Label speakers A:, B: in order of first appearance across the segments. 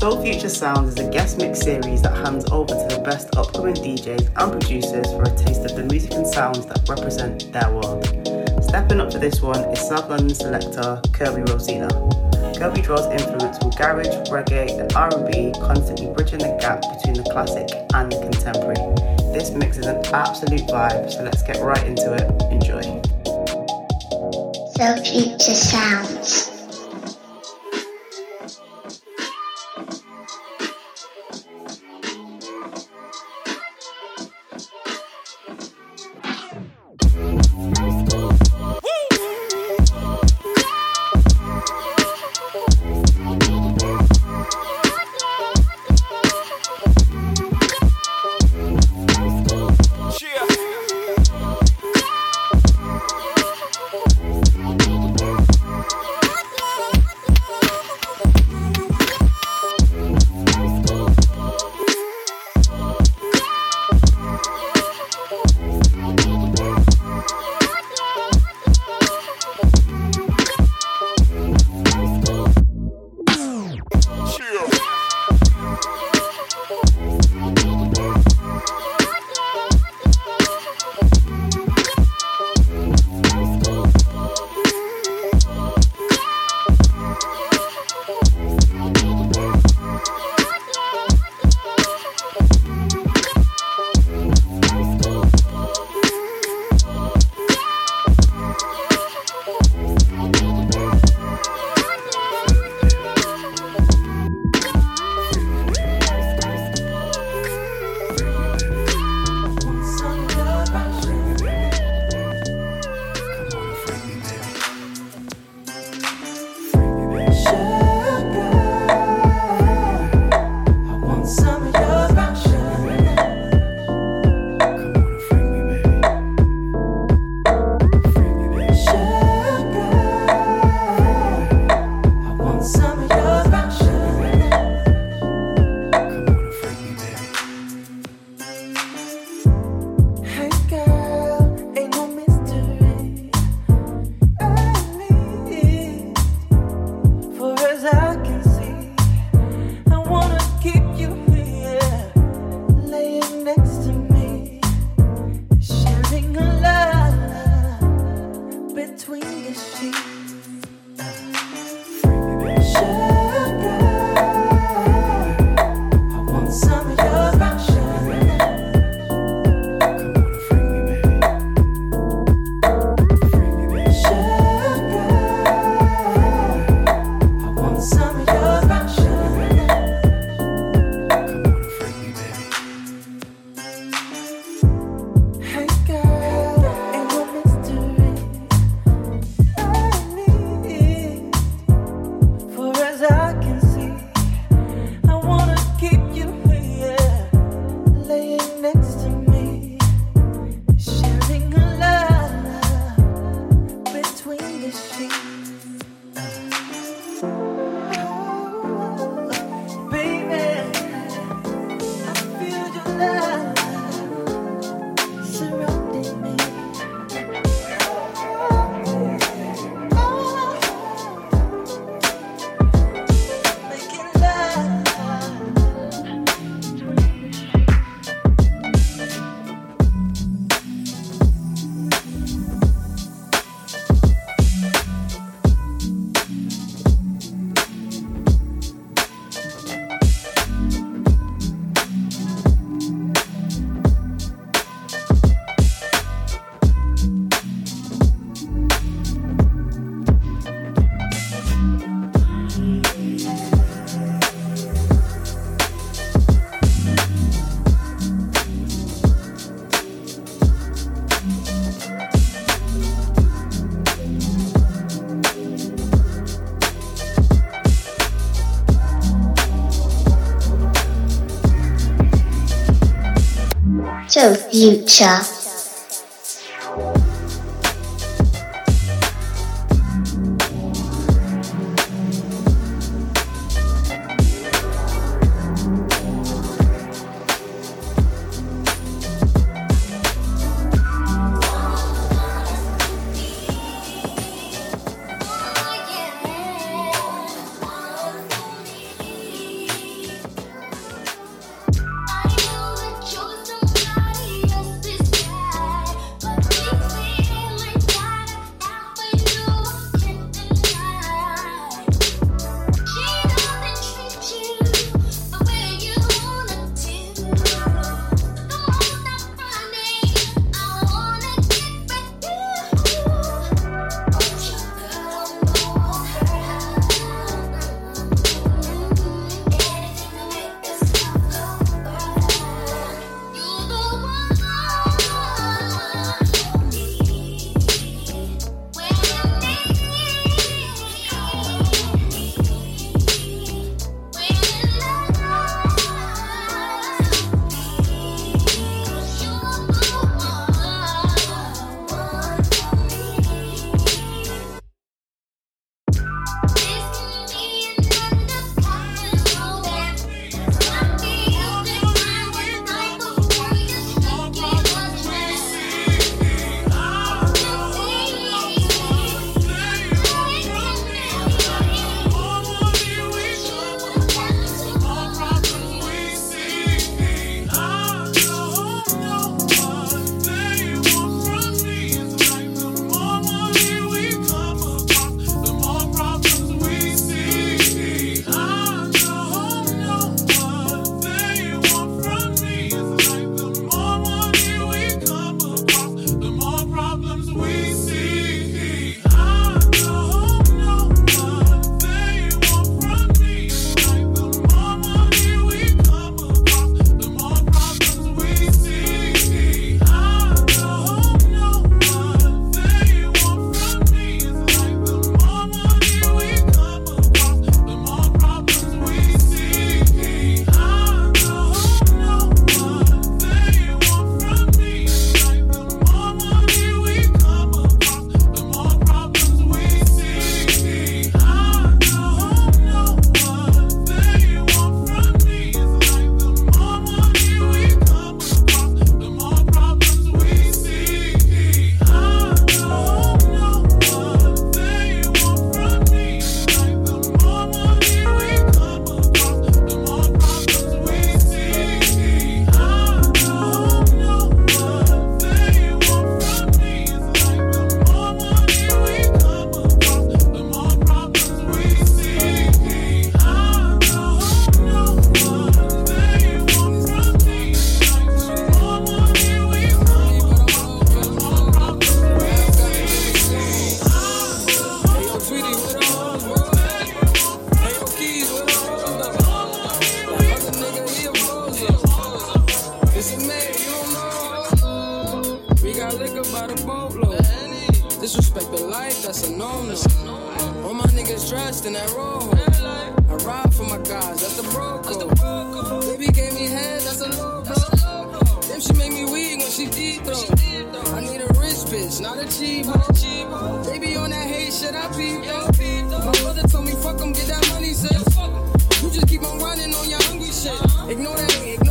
A: Soul Future Sounds is a guest mix series that hands over to the best upcoming DJs and producers for a taste of the music and sounds that represent their world. Stepping up for this one is South London selector Kirby Rosina. Kirby draws influence from garage, reggae, and R&B, constantly bridging the gap between the classic and the contemporary. This mix is an absolute vibe, so let's get right into it. Enjoy.
B: Soul Future Sounds. future. So future.
C: that's a no-no. All my niggas dressed in that rojo. I ride for my guys, that's the bro code. Baby gave me head, that's a logo. Then she make me weak when she deep though. I need a rich bitch, not a cheap hoe. Baby on that hate shit, I peep though. My brother told me fuck 'em, get that money, sis. You just keep on running on your hungry shit. Ignore that, ignore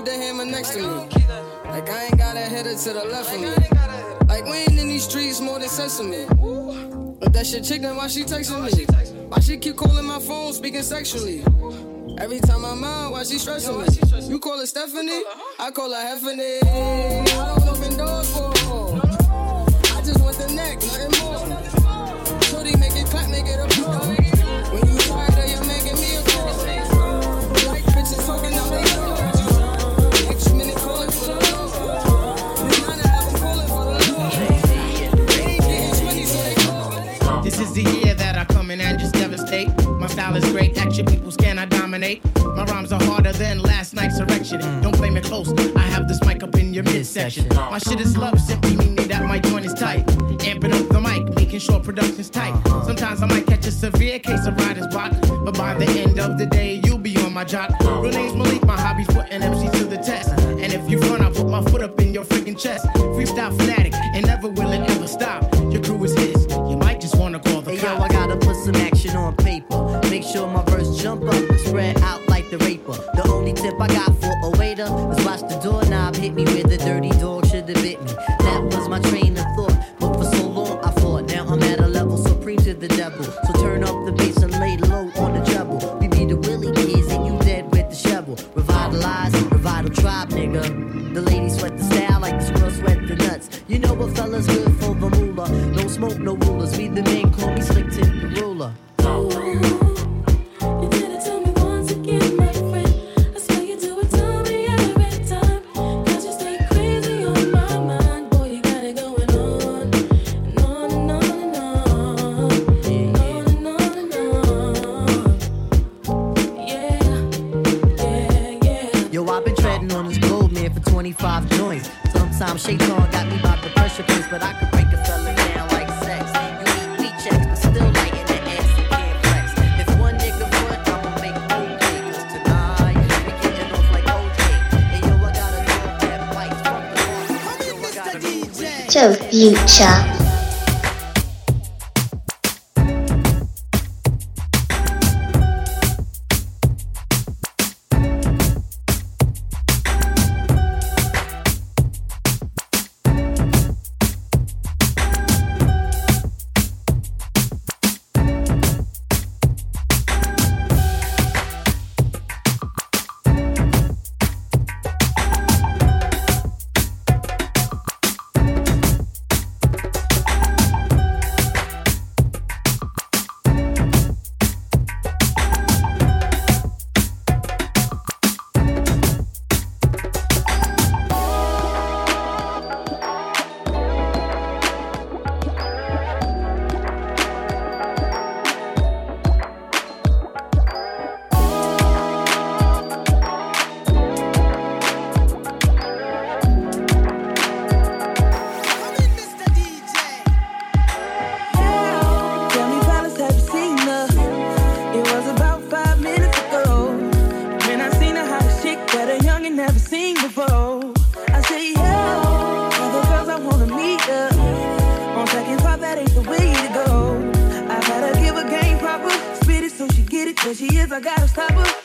C: keep the hammer next to me. Like I ain't got a header to the left of me. Like we ain't in these streets more than sesame. But that shit chick, then why she texting me? Why she keep calling my phone, speaking sexually? Every time I'm out, why she stressing me? You call her Stephanie? I call her Heffany. I don't open doors for her. I just want the neck, nothing
D: style is great, action people's can I dominate. My rhymes are harder than last night's erection. Mm. Don't play me close, I have this mic up in your midsection. My shit is love, simply meaning that my joint is tight. Amping up the mic, making sure production's tight. Uh-huh. Sometimes I might catch a severe case of writer's block, but by the end of the day, you'll be on my jock. Uh-huh. Real name's Malik, my hobby's putting MCs to the test. Uh-huh. And if you run, I'll put my foot up in your freaking chest. Freestyle fanatic, and never will it ever stop. Your crew is his, you might just wanna call the
E: Hey yo, I gotta put some action on. Make sure my verse jump up spread out like the raper. The only tip I got for
F: Future.
B: She is, I gotta stop her.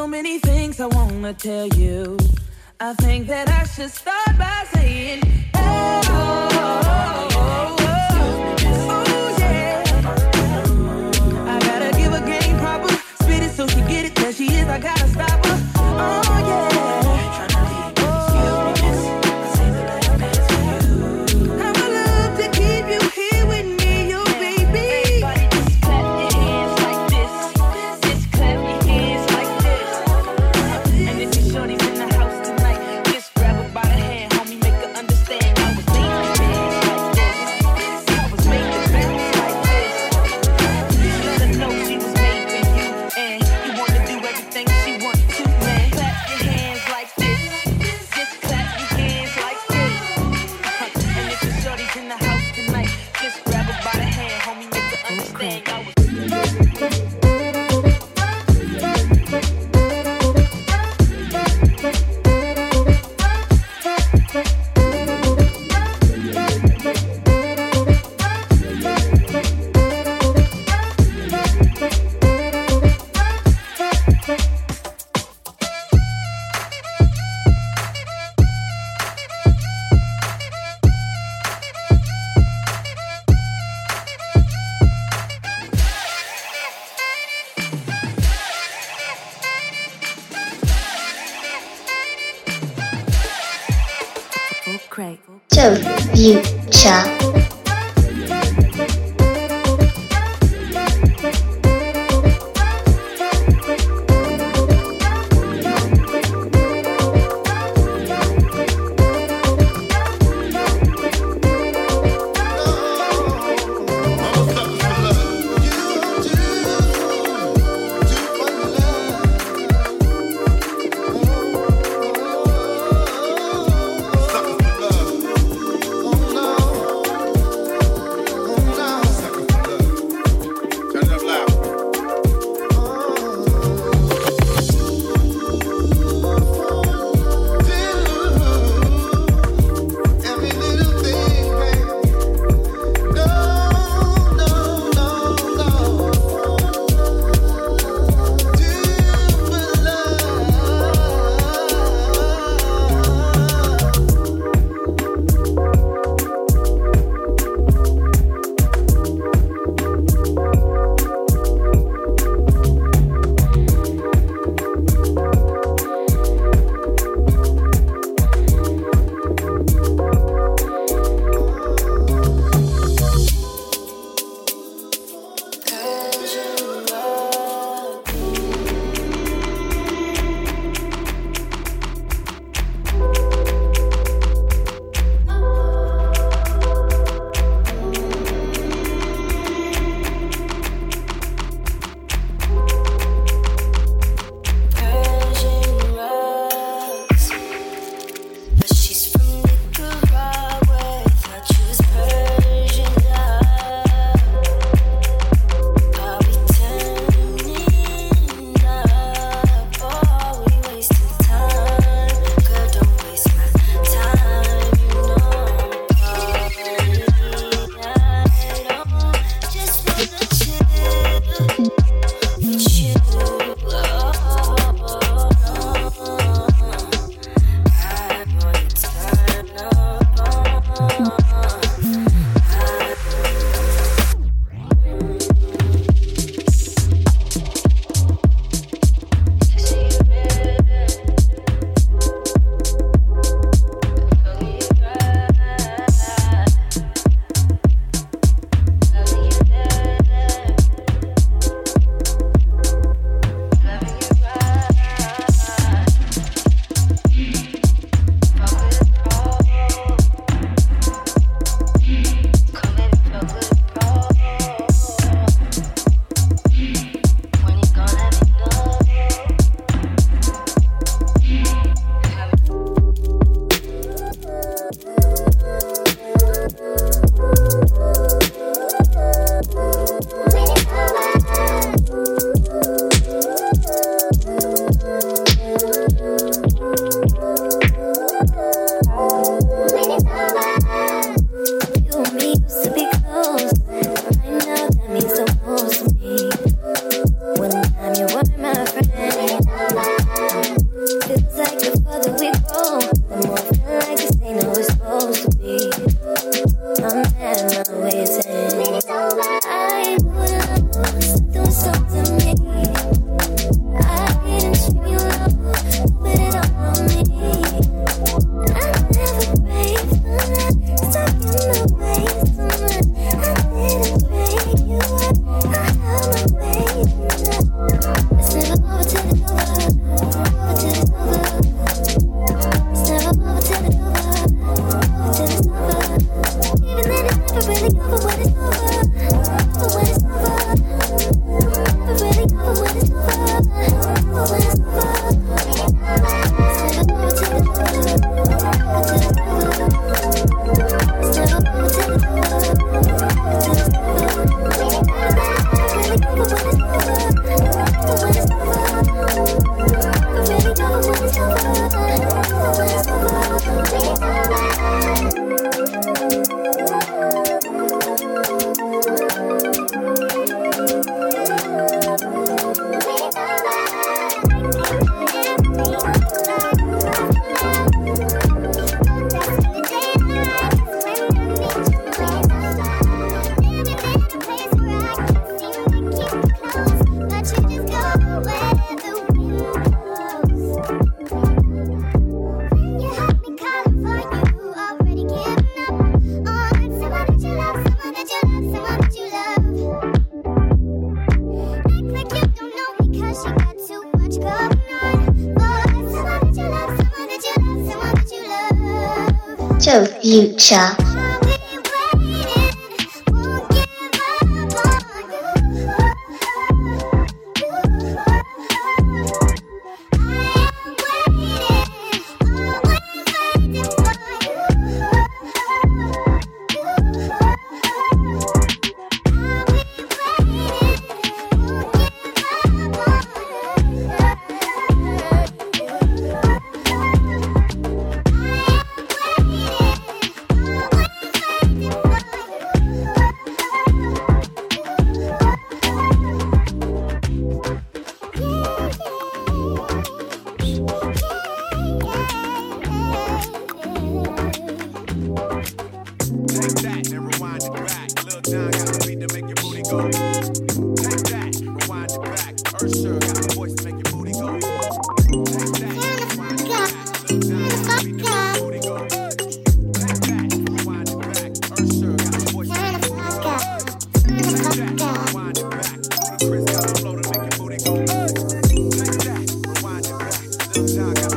B: so many things I wanna tell you. I think that I should start by saying, oh, oh, yeah. I gotta give a game proper, spit it so she get it, cause she is, I gotta stop her.
F: thing. Future.
G: It back. Lil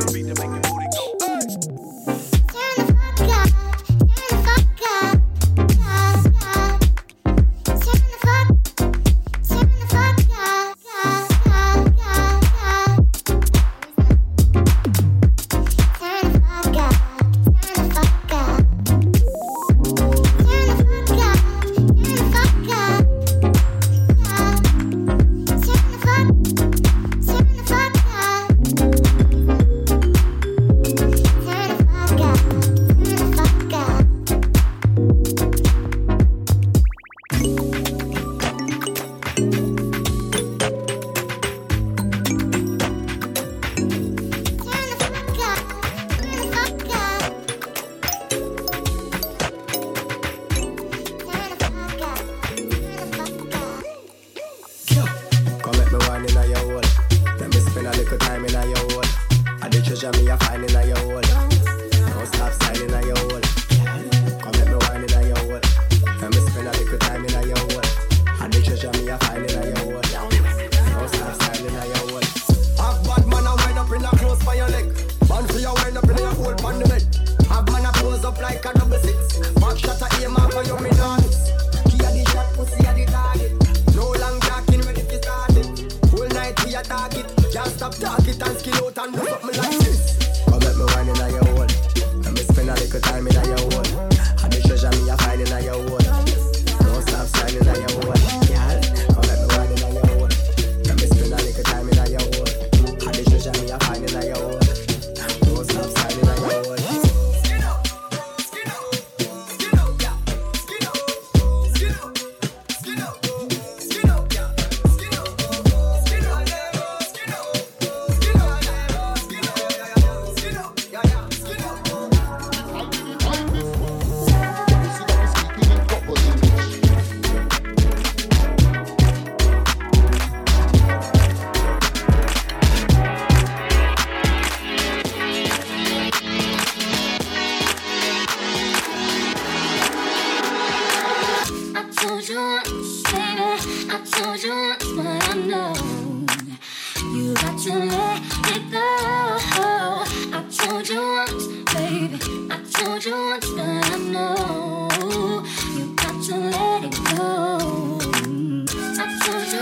H: told you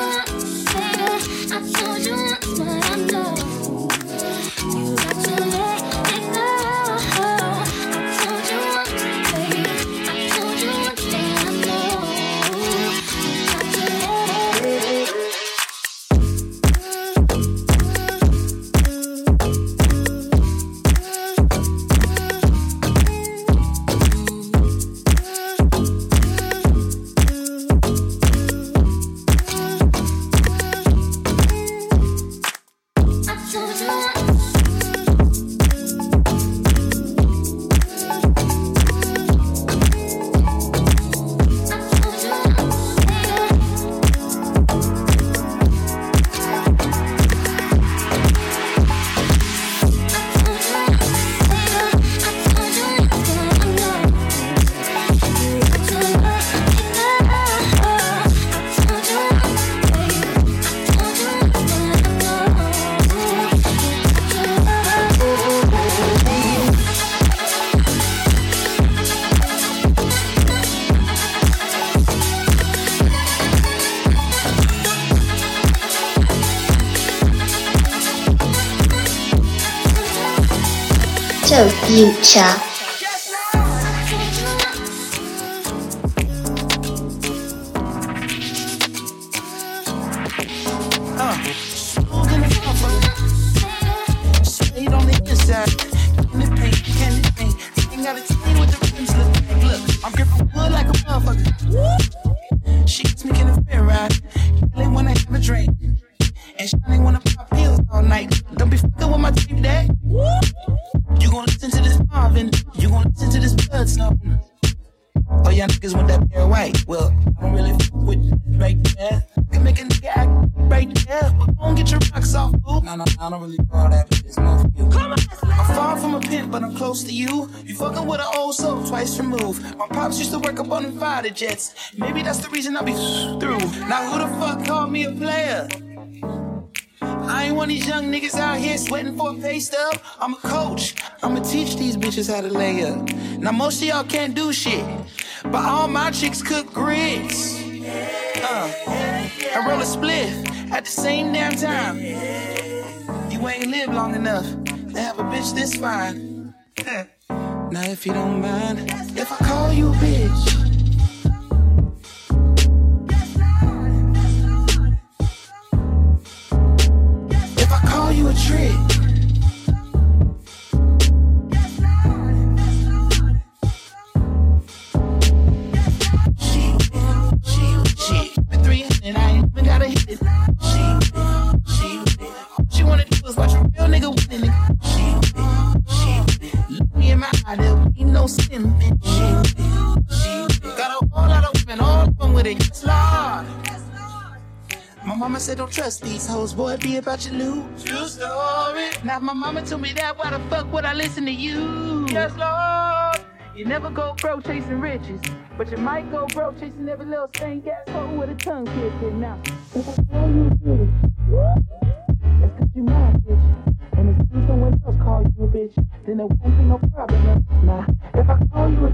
H: baby. I told you
D: motherfucker. She gets me in a fair ride. When I have a drink. And she ain't wanna y'all niggas want that pair white. Well, I don't really fuck with right there. Can make a nigga act right there. But don't get your rocks off, boo. No, no, I don't really call that, it's more for you. Come on. I'm far from a pimp, but I'm close to you. You fucking with an old soul twice removed. My pops used to work up on them fighter jets. Maybe that's the reason I be through. Now who the fuck called me a player? I ain't one of these young niggas out here sweating for a pay stub. I'm a coach. I'ma teach these bitches how to lay up. Now most of y'all can't do shit, but all my chicks cook grits. Uh, I roll a spliff at the same damn time. You ain't lived long enough to have a bitch this fine. Now if you don't mind, if I call you bitch. Trust these hoes, boy, be about your loot. True story. Now my mama told me that, why the fuck would I listen to you? Yes, Lord. You never go broke chasing riches, but you might go broke chasing every little stank asshole with a tongue kissing. Now, if I call you a bitch, that's cause you my bitch. And if someone else call you a bitch, then there won't be no problem. Now, if I call you a